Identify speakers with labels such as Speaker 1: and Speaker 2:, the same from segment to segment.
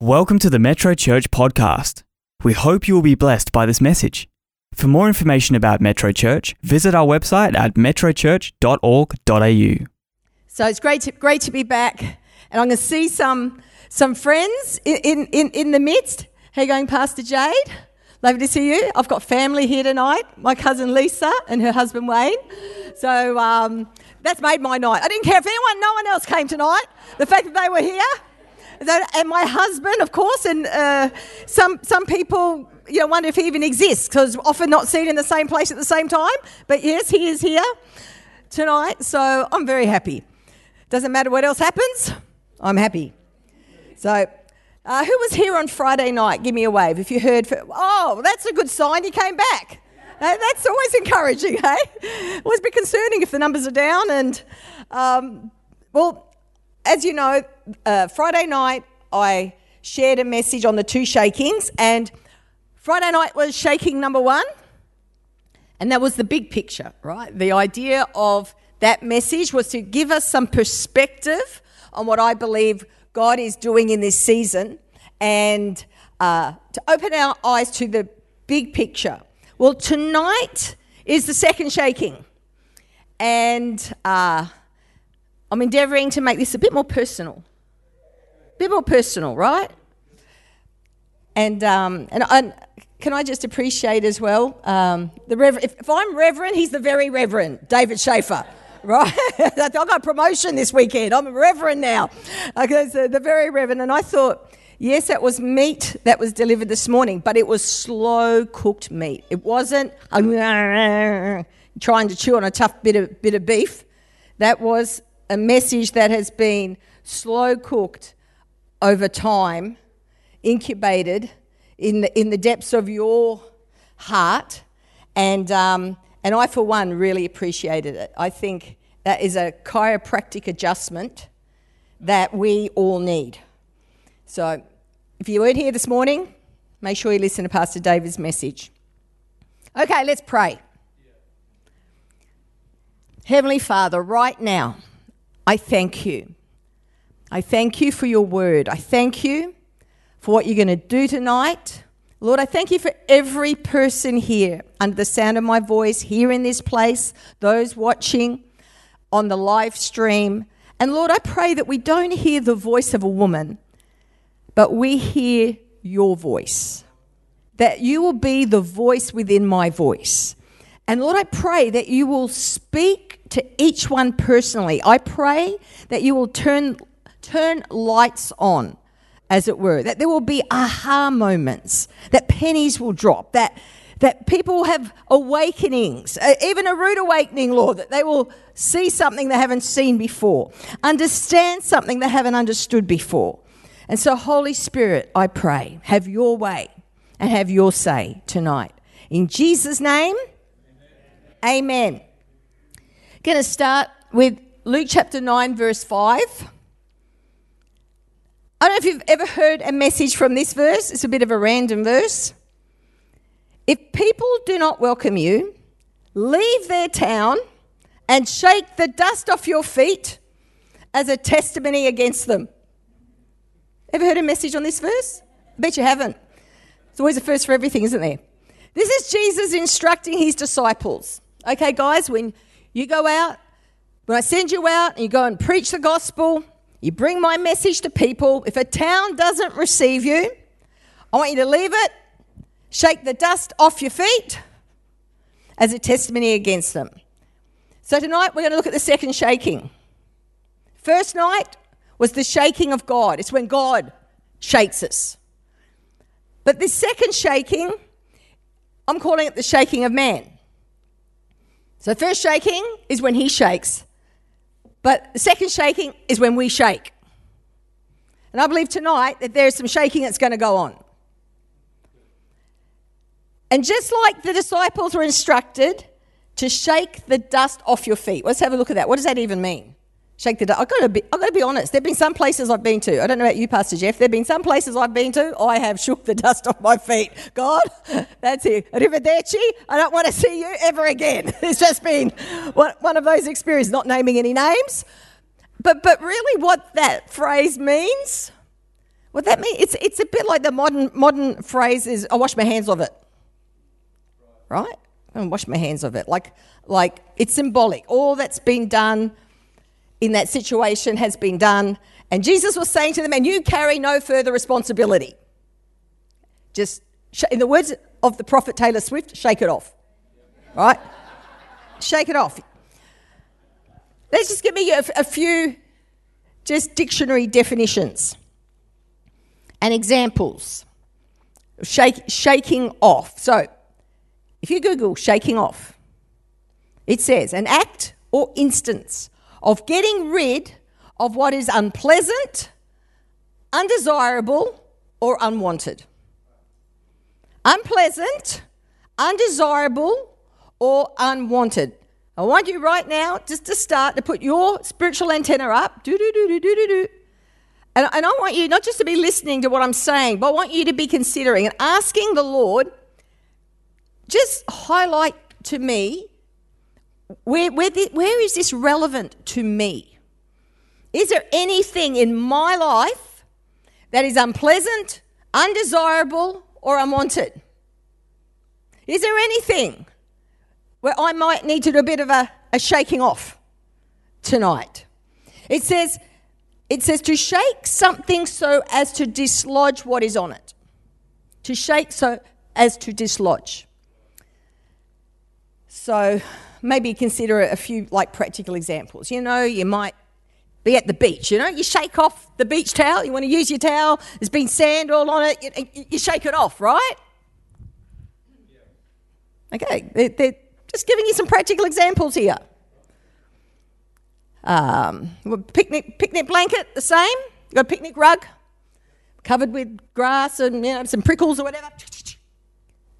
Speaker 1: Welcome to the Metro Church podcast. We hope you will be blessed by this message. For more information about Metro Church, visit our website at metrochurch.org.au.
Speaker 2: So it's great to, great to be back. And I'm going to see some, some friends in, in, in the midst. How you going, Pastor Jade? Lovely to see you. I've got family here tonight. My cousin Lisa and her husband Wayne. So um, that's made my night. I didn't care if anyone, no one else came tonight. The fact that they were here and my husband, of course, and uh, some some people, you know, wonder if he even exists because often not seen in the same place at the same time. But yes, he is here tonight, so I'm very happy. Doesn't matter what else happens, I'm happy. So. Uh, who was here on Friday night? Give me a wave if you heard. For, oh, that's a good sign. You came back. That's always encouraging, hey? It Always be concerning if the numbers are down. And um, well, as you know, uh, Friday night I shared a message on the two shakings, and Friday night was shaking number one, and that was the big picture, right? The idea of that message was to give us some perspective on what I believe God is doing in this season and uh, to open our eyes to the big picture. Well, tonight is the second shaking, and uh, I'm endeavoring to make this a bit more personal. A bit more personal, right? And, um, and, can I just appreciate as well um, the Reverend, if, if, I'm Reverend, he's the very Reverend, David Schaefer, right? I got promotion this weekend. I'm a Reverend now. Okay, so the very Reverend. And I thought, yes, that was meat that was delivered this morning, but it was slow cooked meat. It wasn't trying to chew on a tough bit of, bit of beef. That was a message that has been slow cooked over time, incubated in the, in the depths of your heart. And, um, and I, for one, really appreciated it. I think that is a chiropractic adjustment that we all need. So if you weren't here this morning, make sure you listen to Pastor David's message. Okay, let's pray. Heavenly Father, right now, I thank you. I thank you for your word. I thank you for what you're going to do tonight. Lord, I thank you for every person here under the sound of my voice, here in this place, those watching on the live stream. And Lord, I pray that we don't hear the voice of a woman, but we hear your voice. That you will be the voice within my voice. And Lord, I pray that you will speak to each one personally. I pray that you will turn, turn lights on, as it were, that there will be aha moments, that pennies will drop, that, that people will have awakenings, uh, even a rude awakening, Lord, that they will see something they haven't seen before, understand something they haven't understood before. And so, Holy Spirit, I pray, have your way and have your say tonight. In Jesus' name, amen. Going to start with Luke chapter 9, verse 5. I don't know if you've ever heard a message from this verse. It's a bit of a random verse. If people do not welcome you, leave their town and shake the dust off your feet as a testimony against them. Ever heard a message on this verse? I bet you haven't. It's always a first for everything, isn't there? This is Jesus instructing his disciples. Okay, guys, when you go out, when I send you out and you go and preach the gospel, you bring my message to people. If a town doesn't receive you, I want you to leave it, shake the dust off your feet as a testimony against them. So tonight we're going to look at the second shaking. First night was the shaking of God. It's when God shakes us. But this second shaking, I'm calling it the shaking of man. So, first shaking is when he shakes, but the second shaking is when we shake. And I believe tonight that there's some shaking that's going to go on. And just like the disciples were instructed to shake the dust off your feet, let's have a look at that. What does that even mean? Shake the dust. I've got, to be, I've got to be honest. There have been some places I've been to. I don't know about you, Pastor Jeff. There have been some places I've been to. I have shook the dust off my feet. God, that's it. Arrivederci. I don't want to see you ever again. It's just been one, one of those experiences, not naming any names. But, but really, what that phrase means, What that means, it's, it's a bit like the modern, modern phrase is, I wash my hands of it. Right? I wash my hands of it. Like, like it's symbolic. All that's been done in that situation has been done. And Jesus was saying to them, and you carry no further responsibility. Just, in the words of the prophet Taylor Swift, shake it off. Right? shake it off. Let's just give me a, a few just dictionary definitions and examples. Shake, shaking off. So, if you Google shaking off, it says an act or instance of getting rid of what is unpleasant, undesirable, or unwanted. Unpleasant, undesirable, or unwanted. I want you right now just to start to put your spiritual antenna up. Do, do, do, do, do, do, do. And, and I want you not just to be listening to what I'm saying, but I want you to be considering and asking the Lord, just highlight to me where, where, the, where is this relevant to me? Is there anything in my life that is unpleasant, undesirable, or unwanted? Is there anything where I might need to do a bit of a, a shaking off tonight? It says, it says to shake something so as to dislodge what is on it. To shake so as to dislodge. So maybe consider a few like practical examples. You know, you might be at the beach, you know, you shake off the beach towel, you want to use your towel, there's been sand all on it, you, you shake it off, right? Okay, they're, they're just giving you some practical examples here. Um, picnic, picnic blanket, the same. You got a picnic rug covered with grass and you know, some prickles or whatever.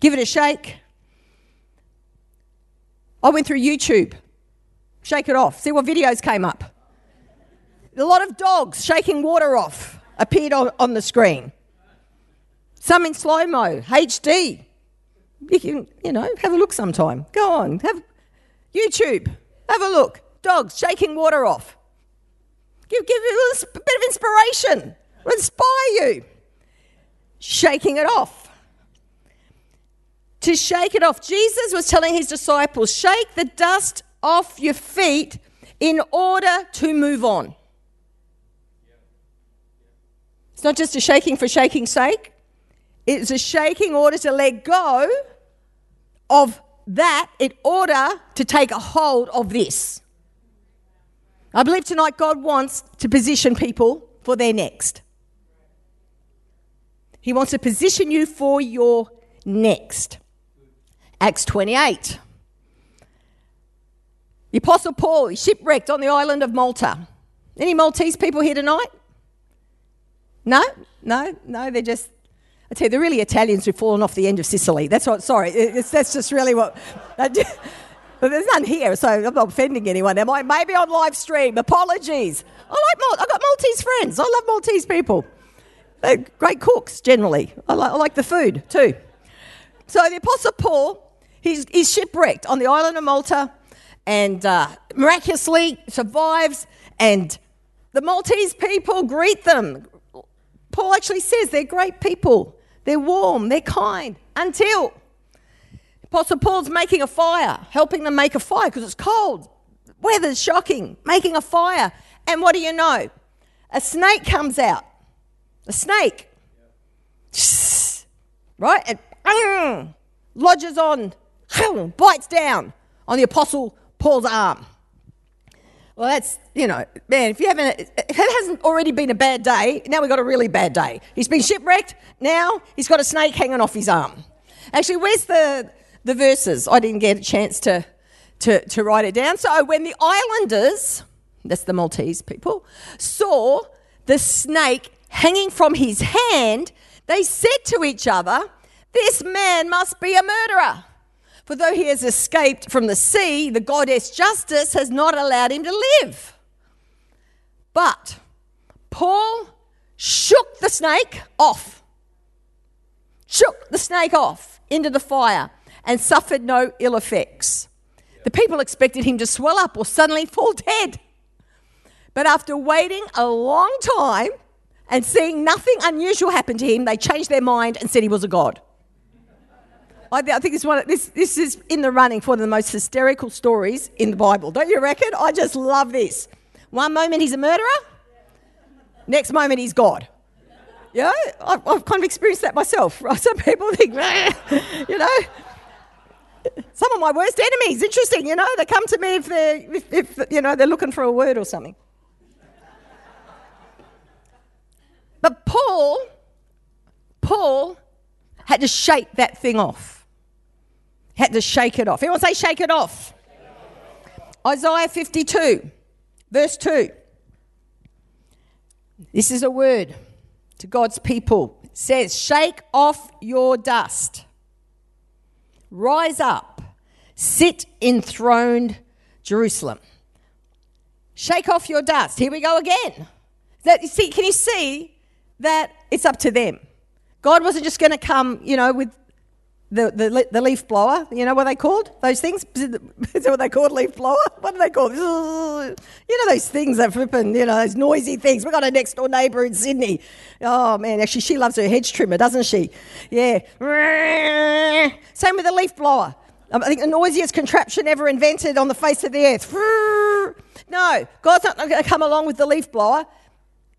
Speaker 2: Give it a shake. I went through YouTube. Shake it off. See what videos came up. A lot of dogs shaking water off appeared on, on the screen. Some in slow mo, HD. You can, you know, have a look sometime. Go on, have YouTube. Have a look. Dogs shaking water off. Give, give a bit of inspiration. inspire you. Shaking it off. To shake it off. Jesus was telling his disciples, shake the dust off your feet in order to move on. It's not just a shaking for shaking's sake. It's a shaking order to let go of that in order to take a hold of this. I believe tonight God wants to position people for their next. He wants to position you for your next. Acts 28. The Apostle Paul shipwrecked on the island of Malta. Any Maltese people here tonight? No? No? No, they're just, I tell you, they're really Italians who've fallen off the end of Sicily. That's what, sorry, it's, that's just really what. There's none here, so I'm not offending anyone. There might maybe on live stream. Apologies. I like Mal- I've got Maltese friends. I love Maltese people. They're great cooks generally. I I like the food too. So the Apostle Paul, he's, he's shipwrecked on the island of Malta, and uh, miraculously survives. And the Maltese people greet them. Paul actually says they're great people. They're warm. They're kind. Until Apostle Paul's making a fire, helping them make a fire because it's cold. Weather's shocking, making a fire. And what do you know? A snake comes out. A snake. Right? And mm, lodges on, bites down on the Apostle Paul's arm. Well, that's, you know, man, if you haven't, if it hasn't already been a bad day, now we've got a really bad day. He's been shipwrecked, now he's got a snake hanging off his arm. Actually, where's the, the verses. I didn't get a chance to, to, to write it down. So when the islanders, that's the Maltese people, saw the snake hanging from his hand, they said to each other, This man must be a murderer. For though he has escaped from the sea, the goddess Justice has not allowed him to live. But Paul shook the snake off, shook the snake off into the fire and suffered no ill effects. The people expected him to swell up or suddenly fall dead. But after waiting a long time and seeing nothing unusual happen to him, they changed their mind and said he was a god. I, I think this, one, this, this is in the running for one of the most hysterical stories in the Bible. Don't you reckon? I just love this. One moment he's a murderer, next moment he's God. Yeah, I've, I've kind of experienced that myself. Some people think, you know, some of my worst enemies. Interesting, you know, they come to me if they're, if, if you know, they're looking for a word or something. But Paul, Paul had to shake that thing off. Had to shake it off. Everyone say, shake it off. Isaiah 52, verse 2. This is a word to God's people. It says, Shake off your dust. Rise up. Sit enthroned Jerusalem. Shake off your dust. Here we go again. That, see, can you see that it's up to them? God wasn't just going to come, you know, with the, the, the leaf blower, you know what they called? Those things? Is that what they called? Leaf blower? What do they call You know those things that flipping, you know, those noisy things. We've got a next door neighbour in Sydney. Oh man, actually she loves her hedge trimmer, doesn't she? Yeah. Same with the leaf blower. I think the noisiest contraption ever invented on the face of the earth. No, God's not going to come along with the leaf blower.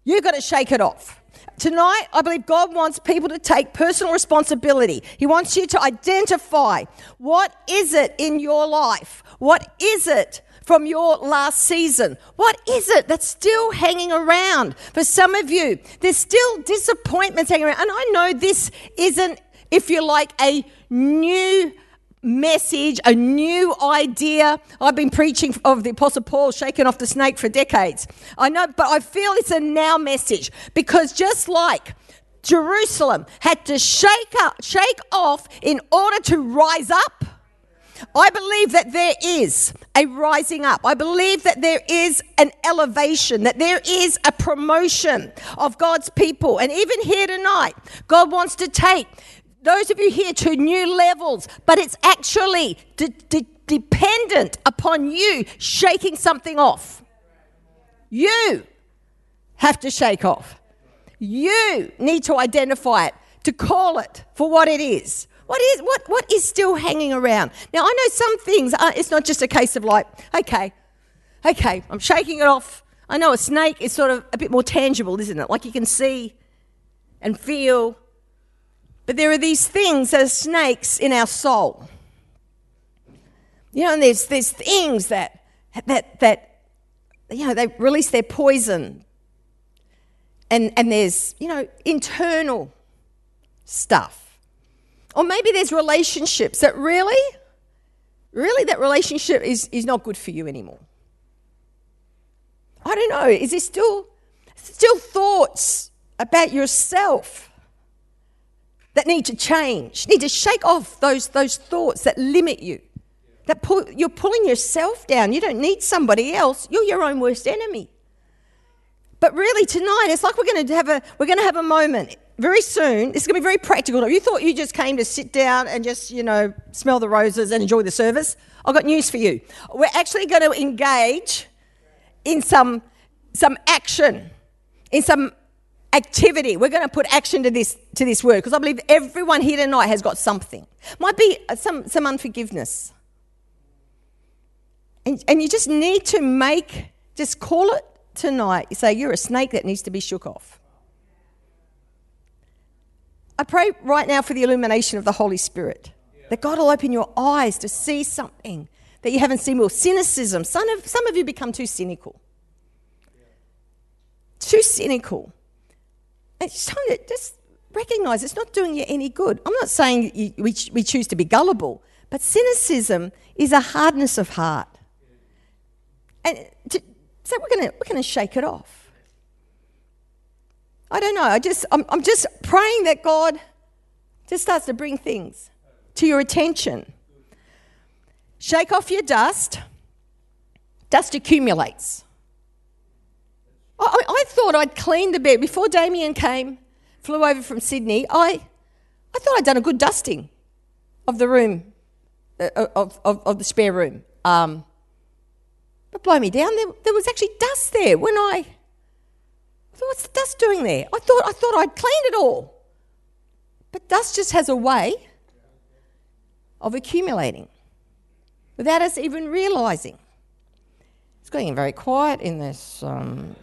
Speaker 2: You've got to shake it off. Tonight, I believe God wants people to take personal responsibility. He wants you to identify what is it in your life? What is it from your last season? What is it that's still hanging around? For some of you, there's still disappointments hanging around. And I know this isn't, if you like, a new message, a new idea. I've been preaching of the Apostle Paul shaking off the snake for decades. I know, but I feel it's a now message because just like Jerusalem had to shake up, shake off in order to rise up. I believe that there is a rising up. I believe that there is an elevation, that there is a promotion of God's people. And even here tonight, God wants to take those of you here to new levels, but it's actually de- de- dependent upon you shaking something off. You have to shake off. You need to identify it, to call it for what it is. What is what what is still hanging around? Now I know some things. Uh, it's not just a case of like, okay, okay, I'm shaking it off. I know a snake is sort of a bit more tangible, isn't it? Like you can see and feel but there are these things that are snakes in our soul. You know, and there's, there's things that, that, that, you know, they release their poison. And, and there's, you know, internal stuff. Or maybe there's relationships that really, really that relationship is, is not good for you anymore. I don't know. Is there still, still thoughts about yourself that need to change, need to shake off those, those thoughts that limit you. That pull, you're pulling yourself down. You don't need somebody else. You're your own worst enemy. But really, tonight it's like we're going to have a we're going to have a moment very soon. It's going to be very practical. You thought you just came to sit down and just you know smell the roses and enjoy the service. I've got news for you. We're actually going to engage in some some action, in some activity. We're going to put action to this to this word because I believe everyone here tonight has got something. Might be uh, some some unforgiveness. And, and you just need to make just call it tonight. You say you're a snake that needs to be shook off. I pray right now for the illumination of the Holy Spirit. That God will open your eyes to see something that you haven't seen before. Cynicism. Some of, some of you become too cynical. Too cynical it's time to just recognize it's not doing you any good. I'm not saying you, we, we choose to be gullible, but cynicism is a hardness of heart. And to, so we're going we're gonna shake it off. I don't know. I just, I'm, I'm just praying that God just starts to bring things to your attention. Shake off your dust. Dust accumulates. I, I thought I'd cleaned the bed before Damien came, flew over from Sydney. I, I thought I'd done a good dusting of the room, uh, of, of, of, the spare room. Um, but blow me down, there, there was actually dust there when I So what's the dust doing there? I thought I thought I'd cleaned it all. But dust just has a way of accumulating without us even realizing. It's getting very quiet in this um,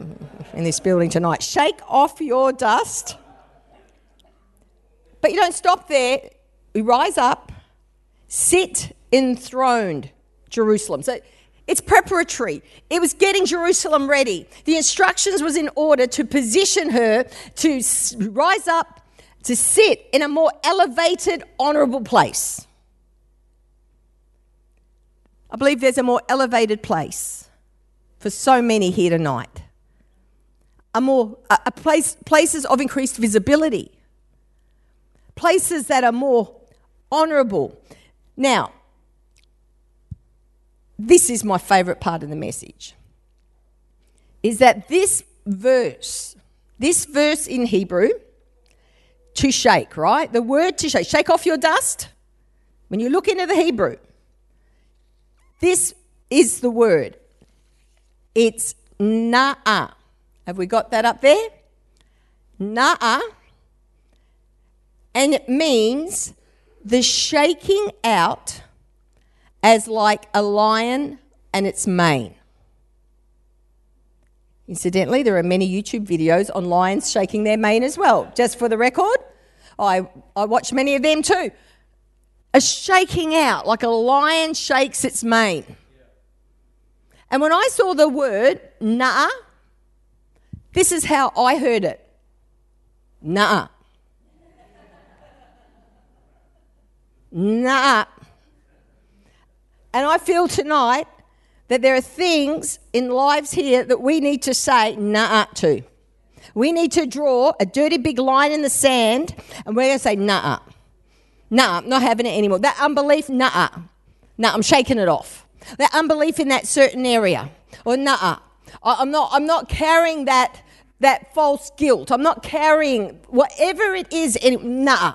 Speaker 2: in this building tonight. Shake off your dust. But you don't stop there. We rise up, sit enthroned Jerusalem. So it's preparatory. It was getting Jerusalem ready. The instructions was in order to position her to rise up, to sit in a more elevated, honorable place. I believe there's a more elevated place for so many here tonight. are more place places of increased visibility. Places that are more honorable. Now, this is my favorite part of the message is that this verse, this verse in Hebrew, to shake, right? The word to shake, shake off your dust. When you look into the Hebrew, this is the word. It's na'a. Have we got that up there? Na'a. And it means the shaking out as like a lion and its mane. Incidentally, there are many YouTube videos on lions shaking their mane as well. Just for the record, I, I watch many of them too. A shaking out, like a lion shakes its mane. And when I saw the word nah, this is how I heard it. Nah. Nah. And I feel tonight that there are things in lives here that we need to say nah to. We need to draw a dirty big line in the sand and we're going to say nah. Nah, I'm not having it anymore. That unbelief, nah. Nah, I'm shaking it off. That unbelief in that certain area. Or nah. I'm not I'm not carrying that that false guilt. I'm not carrying whatever it is in nah.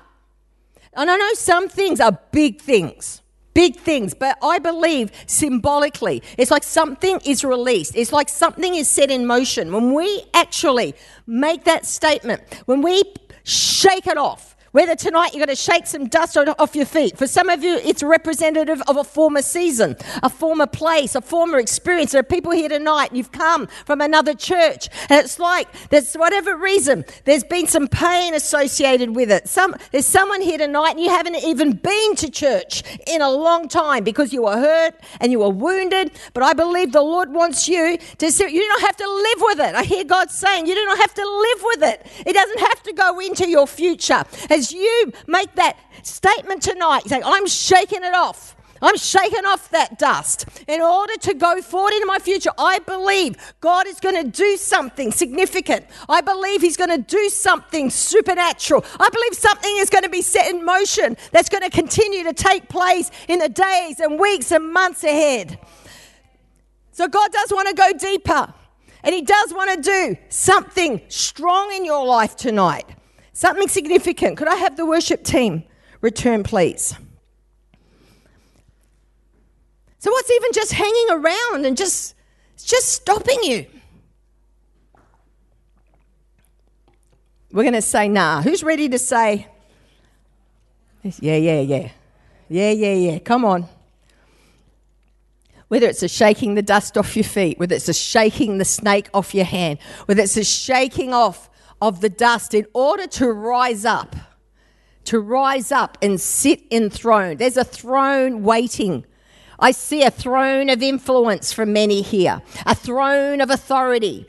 Speaker 2: And I know some things are big things big things, but I believe symbolically, it's like something is released. It's like something is set in motion. When we actually make that statement, when we shake it off, whether tonight you're going to shake some dust off your feet. For some of you, it's representative of a former season, a former place, a former experience. There are people here tonight, and you've come from another church, and it's like there's whatever reason, there's been some pain associated with it. Some, there's someone here tonight, and you haven't even been to church in a long time because you were hurt and you were wounded. But I believe the Lord wants you to see, you don't have to live with it. I hear God saying, you do not have to live with it. It doesn't have to go into your future. As as you make that statement tonight, say, I'm shaking it off. I'm shaking off that dust in order to go forward into my future. I believe God is going to do something significant. I believe He's going to do something supernatural. I believe something is going to be set in motion that's going to continue to take place in the days and weeks and months ahead. So God does want to go deeper. And He does want to do something strong in your life tonight. Something significant. Could I have the worship team return, please? So, what's even just hanging around and just, just stopping you? We're going to say, nah. Who's ready to say, yeah, yeah, yeah. Yeah, yeah, yeah. Come on. Whether it's a shaking the dust off your feet, whether it's a shaking the snake off your hand, whether it's a shaking off of the dust in order to rise up, to rise up and sit enthroned. There's a throne waiting. I see a throne of influence for many here, a throne of authority.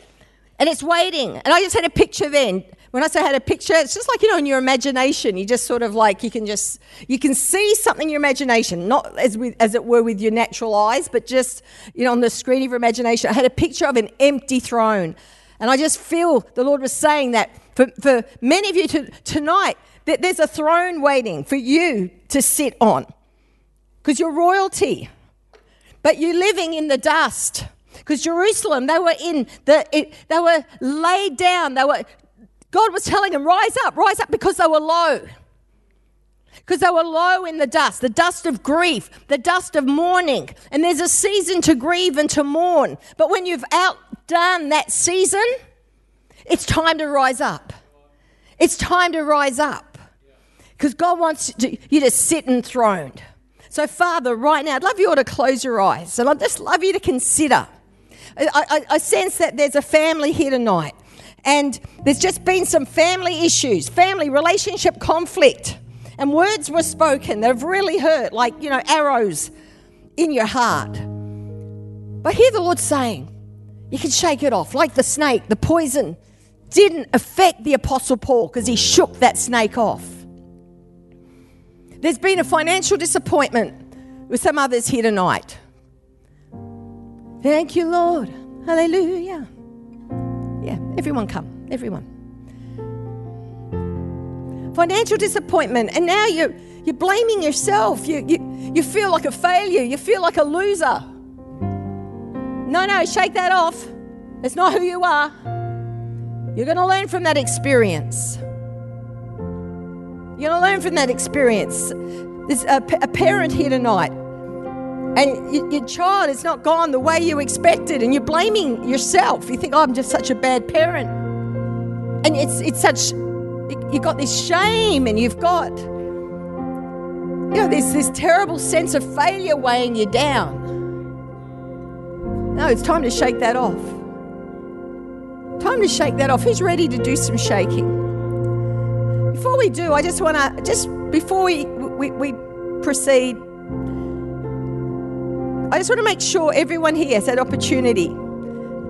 Speaker 2: And it's waiting. And I just had a picture then. When I say I had a picture, it's just like, you know, in your imagination, you just sort of like, you can just, you can see something in your imagination, not as, with, as it were with your natural eyes, but just, you know, on the screen of your imagination. I had a picture of an empty throne and I just feel the Lord was saying that for, for many of you to, tonight, that there's a throne waiting for you to sit on because you're royalty. But you're living in the dust. Because Jerusalem, they were in the, it, they were laid down. They were, God was telling them, rise up, rise up because they were low. Because they were low in the dust, the dust of grief, the dust of mourning. And there's a season to grieve and to mourn. But when you've outdone that season, It's time to rise up. It's time to rise up. Because God wants you to sit enthroned. So, Father, right now, I'd love you all to close your eyes. And I'd just love you to consider. I, I, I sense that there's a family here tonight. And there's just been some family issues, family relationship conflict. And words were spoken that have really hurt, like, you know, arrows in your heart. But hear the Lord saying, you can shake it off. Like the snake, the poison didn't affect the Apostle Paul because he shook that snake off. There's been a financial disappointment with some others here tonight. Thank you, Lord. Hallelujah. Yeah, everyone come. Everyone. Financial disappointment, and now you're, you're blaming yourself. You, you, you feel like a failure. You feel like a loser. No, no, shake that off. It's not who you are. You're going to learn from that experience. You're going to learn from that experience. There's a, a parent here tonight, and your child has not gone the way you expected, and you're blaming yourself. You think, oh, I'm just such a bad parent. And it's, it's such, you've got this shame, and you've got, you know, there's this terrible sense of failure weighing you down. No, it's time to shake that off. Time to shake that off. Who's ready to do some shaking? Before we do, I just want to, just before we, we, we proceed, I just want to make sure everyone here has that opportunity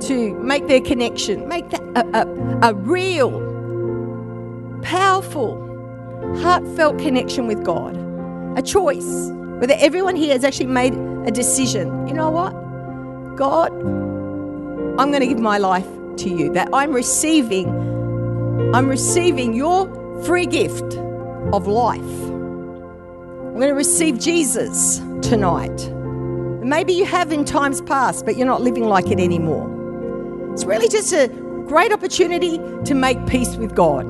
Speaker 2: to make their connection, make that a, a, a real, powerful, heartfelt connection with God. A choice. Whether everyone here has actually made a decision. You know what? God, I'm going to give my life to you. That I'm receiving, I'm receiving your free gift of life. I'm going to receive Jesus tonight. Maybe you have in times past, but you're not living like it anymore. It's really just a great opportunity to make peace with God.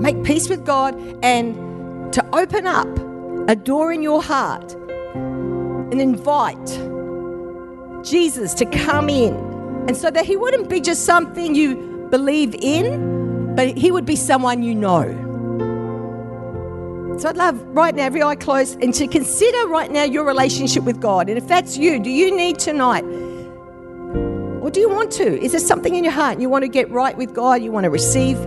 Speaker 2: Make peace with God and to open up a door in your heart and invite Jesus to come in. And so that he wouldn't be just something you believe in, but he would be someone you know. So I'd love right now, every eye closed, and to consider right now your relationship with God. And if that's you, do you need tonight? Or do you want to? Is there something in your heart you want to get right with God? You want to receive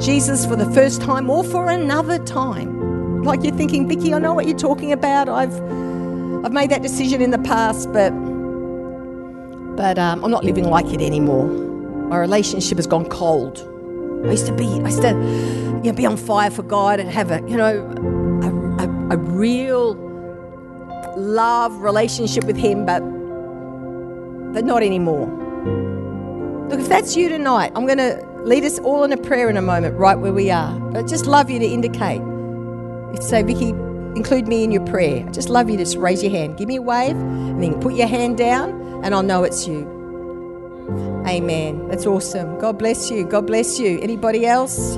Speaker 2: Jesus for the first time or for another time? Like you're thinking, Vicki, I know what you're talking about. I've I've made that decision in the past, but but um, I'm not living like it anymore. My relationship has gone cold. I used to be, I used to, you know, be on fire for God and have a, you know, a, a, a real love relationship with Him, but but not anymore. Look, if that's you tonight, I'm going to lead us all in a prayer in a moment, right where we are. But I'd just love you to indicate. If say, Vicki, include me in your prayer. I just love you to just raise your hand. Give me a wave, and then put your hand down, and I'll know it's you. Amen. That's awesome. God bless you. God bless you. Anybody else?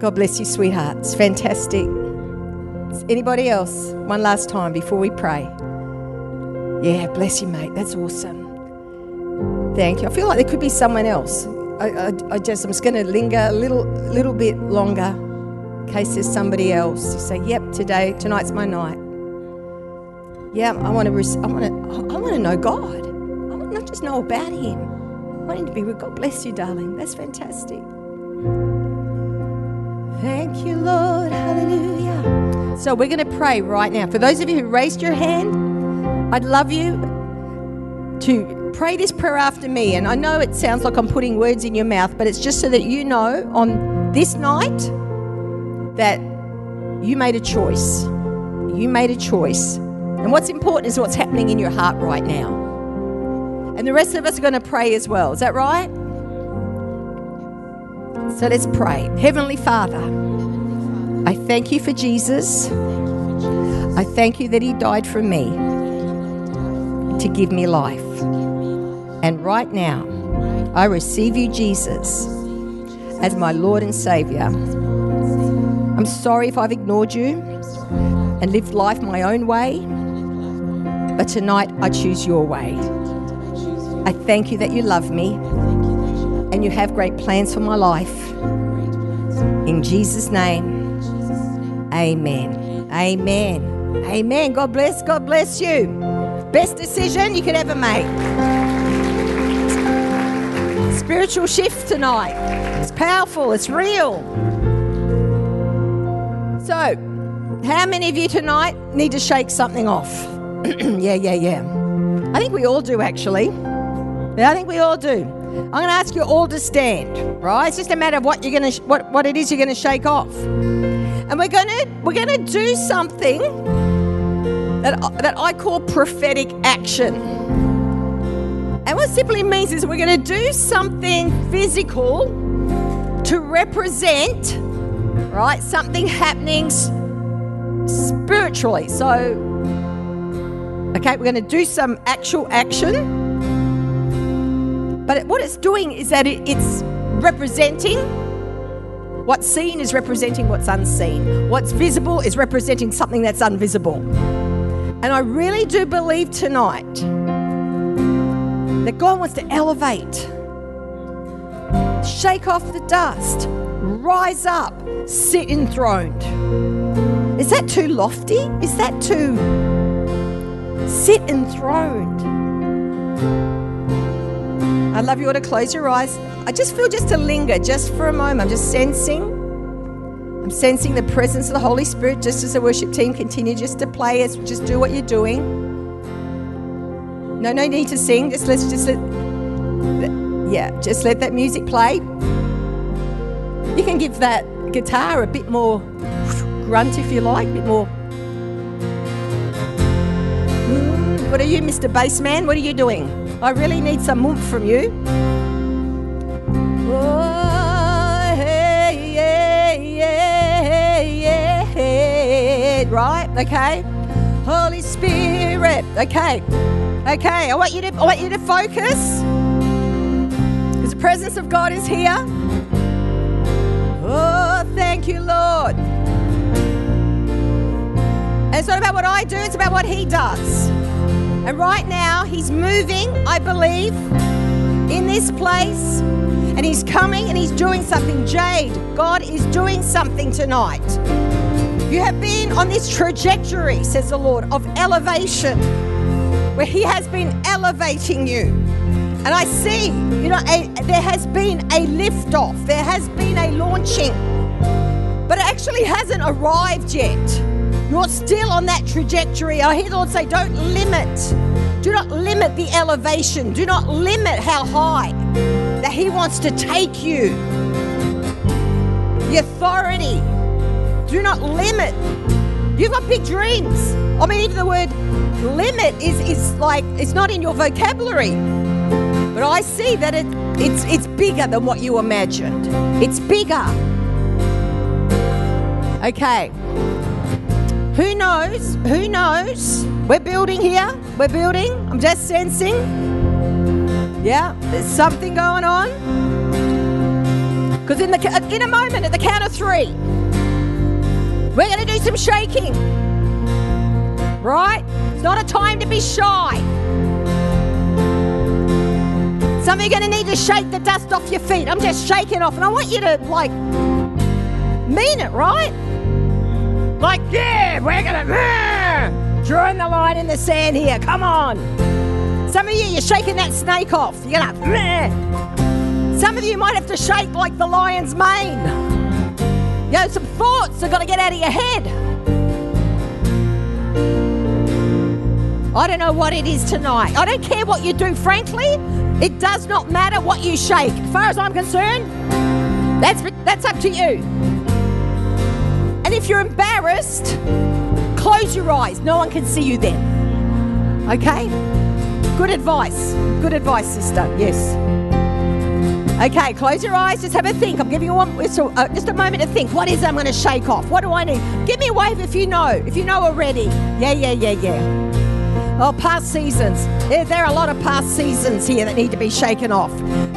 Speaker 2: God bless you, sweetheart. It's fantastic. Anybody else? One last time before we pray. Yeah, bless you, mate. That's awesome. Thank you. I feel like there could be someone else. I, I, I just, I'm just going to linger a little, little bit longer in case there's somebody else. You say, "Yep, today, tonight's my night." Yeah, I want to. I want to. I want to know God. I want to not just know about Him. I want Him to be with God. Bless you, darling. That's fantastic. Thank you, Lord. Hallelujah. So we're going to pray right now. For those of you who raised your hand, I'd love you to pray this prayer after me. And I know it sounds like I'm putting words in your mouth, but it's just so that you know on this night that you made a choice. You made a choice. And what's important is what's happening in your heart right now. And the rest of us are going to pray as well. Is that right? So let's pray. Heavenly Father, I thank you for Jesus. I thank you that he died for me to give me life. And right now, I receive you, Jesus, as my Lord and Savior. I'm sorry if I've ignored you and lived life my own way, but tonight I choose your way. I thank you that you love me and you have great plans for my life. In Jesus' name, amen. Amen. Amen. God bless. God bless you. Best decision you could ever make. Spiritual shift tonight. It's powerful, it's real. So, how many of you tonight need to shake something off? yeah, yeah, yeah. I think we all do, actually. Yeah, I think we all do. I'm going to ask you all to stand, right? It's just a matter of what you're going to, what, what it is you're going to shake off, and we're going to, we're going to do something that that I call prophetic action. And what simply means is we're going to do something physical to represent, right, something happening spiritually. So, okay, we're going to do some actual action. But what it's doing is that it, it's representing what's seen is representing what's unseen. What's visible is representing something that's invisible. And I really do believe tonight that God wants to elevate, shake off the dust, rise up, sit enthroned. Is that too lofty? Is that too sit enthroned? I'd love you all to close your eyes. I just feel just to linger just for a moment. I'm just sensing. I'm sensing the presence of the Holy Spirit just as the worship team continue just to play as just do what you're doing. No, no need to sing. Just let's just let, yeah, just let that music play. You can give that guitar a bit more grunt if you like, a bit more. What are you, Mr. Bassman? What are you doing? I really need some oomph from you. Oh, hey, yeah, yeah, yeah, right? Okay. Holy Spirit. Okay. Okay. I want you to I want you to focus. Because the presence of God is here. Oh, thank you, Lord. And it's not about what I do, it's about what He does. And right now, He's moving, I believe, in this place. And He's coming and He's doing something. Jade, God is doing something tonight. You have been on this trajectory, says the Lord, of elevation, where He has been elevating you. And I see, you know, a, there has been a liftoff, there has been a launching, but it actually hasn't arrived yet. You're still on that trajectory. I hear the Lord say, don't limit. Do not limit the elevation. Do not limit how high that He wants to take you. The authority. Do not limit. You've got big dreams. I mean, even the word limit is, is like, it's not in your vocabulary. But I see that it, it's, it's bigger than what you imagined. It's bigger. Okay. Who knows? Who knows? We're building here. We're building. I'm just sensing. Yeah, there's something going on. Because in the in a moment, at the count of three, we're going to do some shaking. Right? It's not a time to be shy. Some of you are going to need to shake the dust off your feet. I'm just shaking off, and I want you to like mean it, right? Like, yeah, we're gonna uh, drawing the line in the sand here. Come on. Some of you, you're shaking that snake off. You're gonna. Uh. Some of you might have to shake like the lion's mane. You know, some thoughts have got to get out of your head. I don't know what it is tonight. I don't care what you do, frankly. It does not matter what you shake. As far as I'm concerned, that's, that's up to you. And if you're embarrassed, close your eyes. No one can see you then. Okay? Good advice. Good advice, sister. Yes. Okay, close your eyes. Just have a think. I'm giving you one, just, a, uh, just a moment to think. What is it I'm going to shake off? What do I need? Give me a wave if you know. If you know already. Yeah, yeah, yeah, yeah. Oh, past seasons. There are a lot of past seasons here that need to be shaken off. Oh,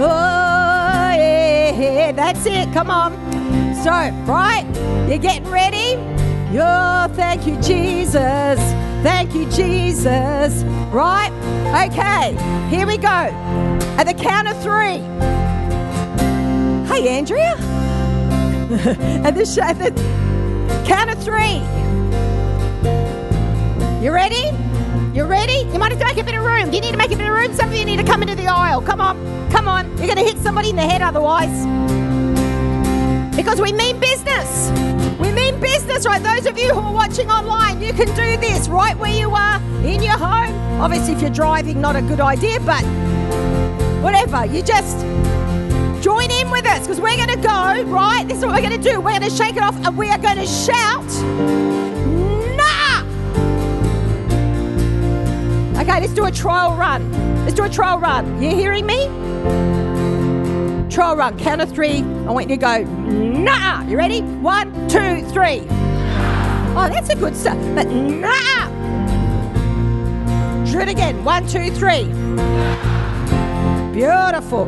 Speaker 2: yeah. That's it. Come on. So, right? You're getting ready? Oh, thank you, Jesus. Thank you, Jesus. Right? Okay, here we go. At the count of three. Hey, Andrea. and the, at the count of three. You need to make a bit of room? Some of you need to come into the aisle. Come on. Come on. You're going to hit somebody in the head otherwise. Because we mean business. We mean business, right? Those of you who are watching online, you can do this right where you are, in your home. Obviously, if you're driving, not a good idea, but whatever. You just join in with us because we're going to go, right? This is what we're going to do. We're going to shake it off and we are going to shout, Okay, let's do a trial run. Let's do a trial run. You hearing me? Trial run. Count of three. I want you to go, nah! You ready? One, two, three. Oh, that's a good start. But nah! Do it again. One, two, three. Beautiful.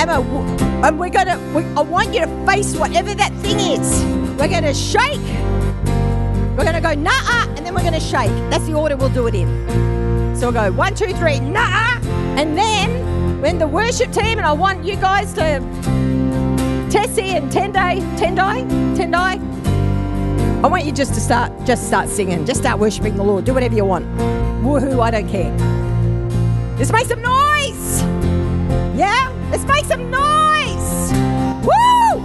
Speaker 2: Emma, and we're gonna. We, I want you to face whatever that thing is. We're gonna shake. We're gonna go nah, and then we're gonna shake. That's the order we'll do it in. So we'll go one, two, three, nah, and then when the worship team and I want you guys to Tessie and Tendai, Tendai, Tendai. I want you just to start, just start singing, just start worshiping the Lord. Do whatever you want. Woohoo! I don't care. Let's make some noise. Yeah, let's make some noise. Woo!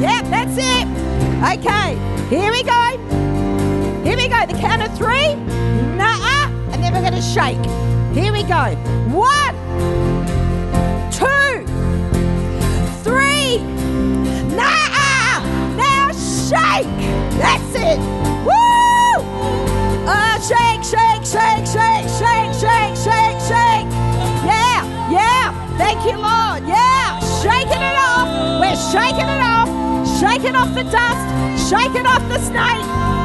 Speaker 2: Yep, that's it. Okay, here we go. Here we go. The count of three. Nah, and then we're going to shake. Here we go. One, two, three. Nah, now shake. That's it. Woo! Uh, shake, shake, shake, shake, shake, shake, shake, shake. Yeah, yeah. Thank you, Lord. Yeah, shaking it off. We're shaking it off. Shaking off the dust. Shaking off the snake.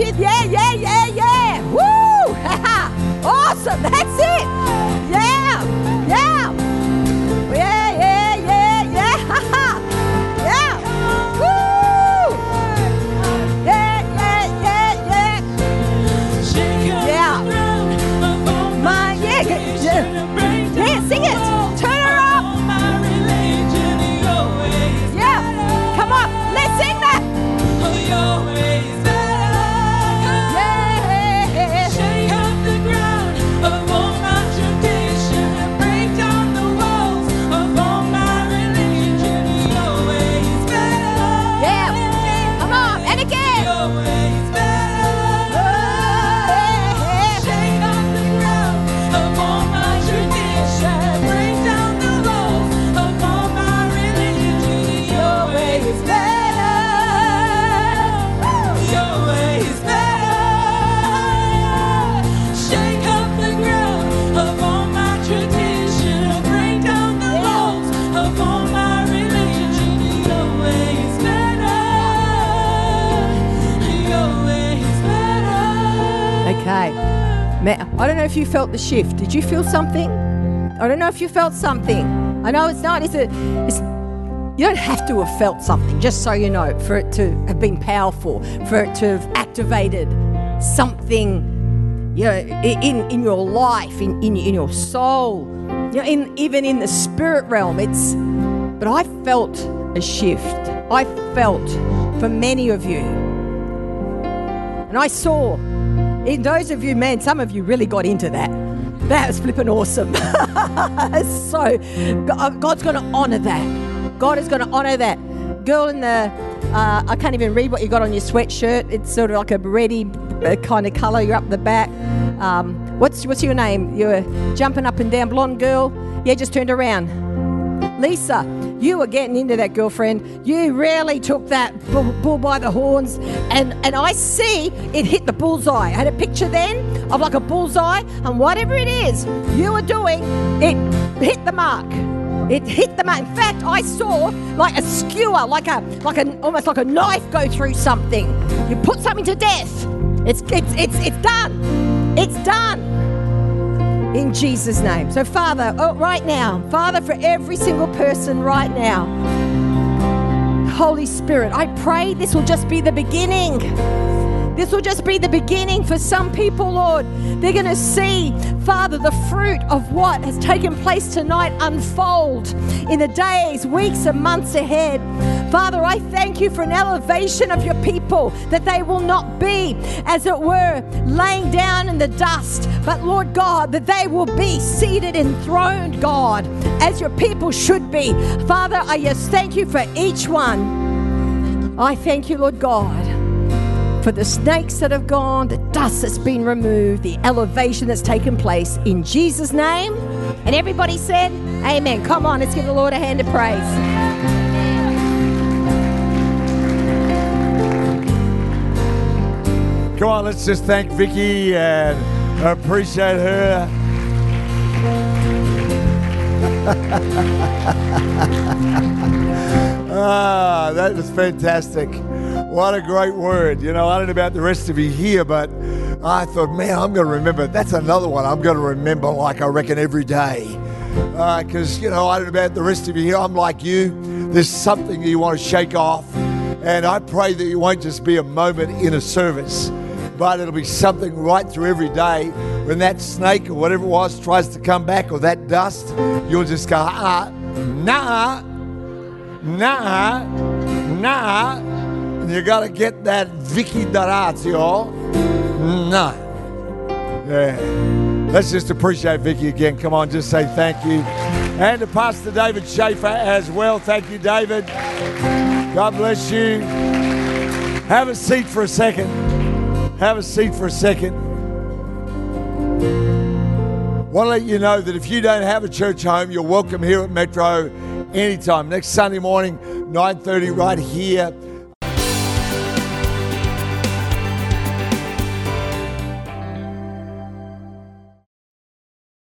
Speaker 2: Thank. Yeah, yeah, yeah, yeah. Woo! awesome. That's it. Yeah. Felt the shift. Did you feel something? I don't know if you felt something. I know it's not. It's a. It's. You don't have to have felt something, just so you know, for it to have been powerful, for it to have activated something, you know, in in your life, in in, in your soul, you know, in even in the spirit realm. It's. But I felt a shift. I felt for many of you, and I saw those of you, man, some of you really got into that. That was flipping awesome. so, God's going to honor that. God is going to honor that. Girl in the, uh, I can't even read what you got on your sweatshirt. It's sort of like a reddy uh, kind of color. You're up the back. Um, what's what's your name? You're jumping up and down, blonde girl. Yeah, just turned around. Lisa, you were getting into that girlfriend. You really took that bull, bull by the horns, and and I see it hit the bullseye. I had a picture then of like a bullseye, and whatever it is you were doing, it hit the mark. It hit the mark. In fact, I saw like a skewer, like a like an almost like a knife go through something. You put something to death. It's it's it's it's done. It's done in Jesus' name. So, Father, oh, right now, Father, for every single person right now, Holy Spirit, I pray this will just be the beginning. This will just be the beginning for some people, Lord. They're going to see, Father, the fruit of what has taken place tonight unfold in the days, weeks, and months ahead. Father, I thank you for an elevation of your people that they will not be, as it were, laying down in the dust, but Lord God, that they will be seated enthroned, God, as your people should be. Father, I just thank you for each one. I thank you, Lord God for the snakes that have gone, the dust that's been removed, the elevation that's taken place in Jesus' name. And everybody said, Amen. Come on, let's give the Lord a hand of praise.
Speaker 3: Come on, let's just thank Vicki and appreciate her. ah, that was fantastic. What a great word. You know, I don't know about the rest of you here, but I thought, man, I'm going to remember. That's another one I'm going to remember, like I reckon, every day. Because, you know, I don't know about the rest of you here. I'm like you. There's something you want to shake off. And I pray that it won't just be a moment in a service, but it'll be something right through every day. When that snake or whatever it was tries to come back, or that dust, you'll just go, ah, nah, nah, nah. And you got to get that Vicki Dorazio. Nah. Yeah. Let's just appreciate Vicki again. Come on, just say thank you. And to Pastor David Schaefer as well. Thank you, David. God bless you. Have a seat for a second. Have a seat for a second. Want to let you know that if you don't have a church home, you're welcome here at Metro anytime. Next Sunday morning, 9:30 right here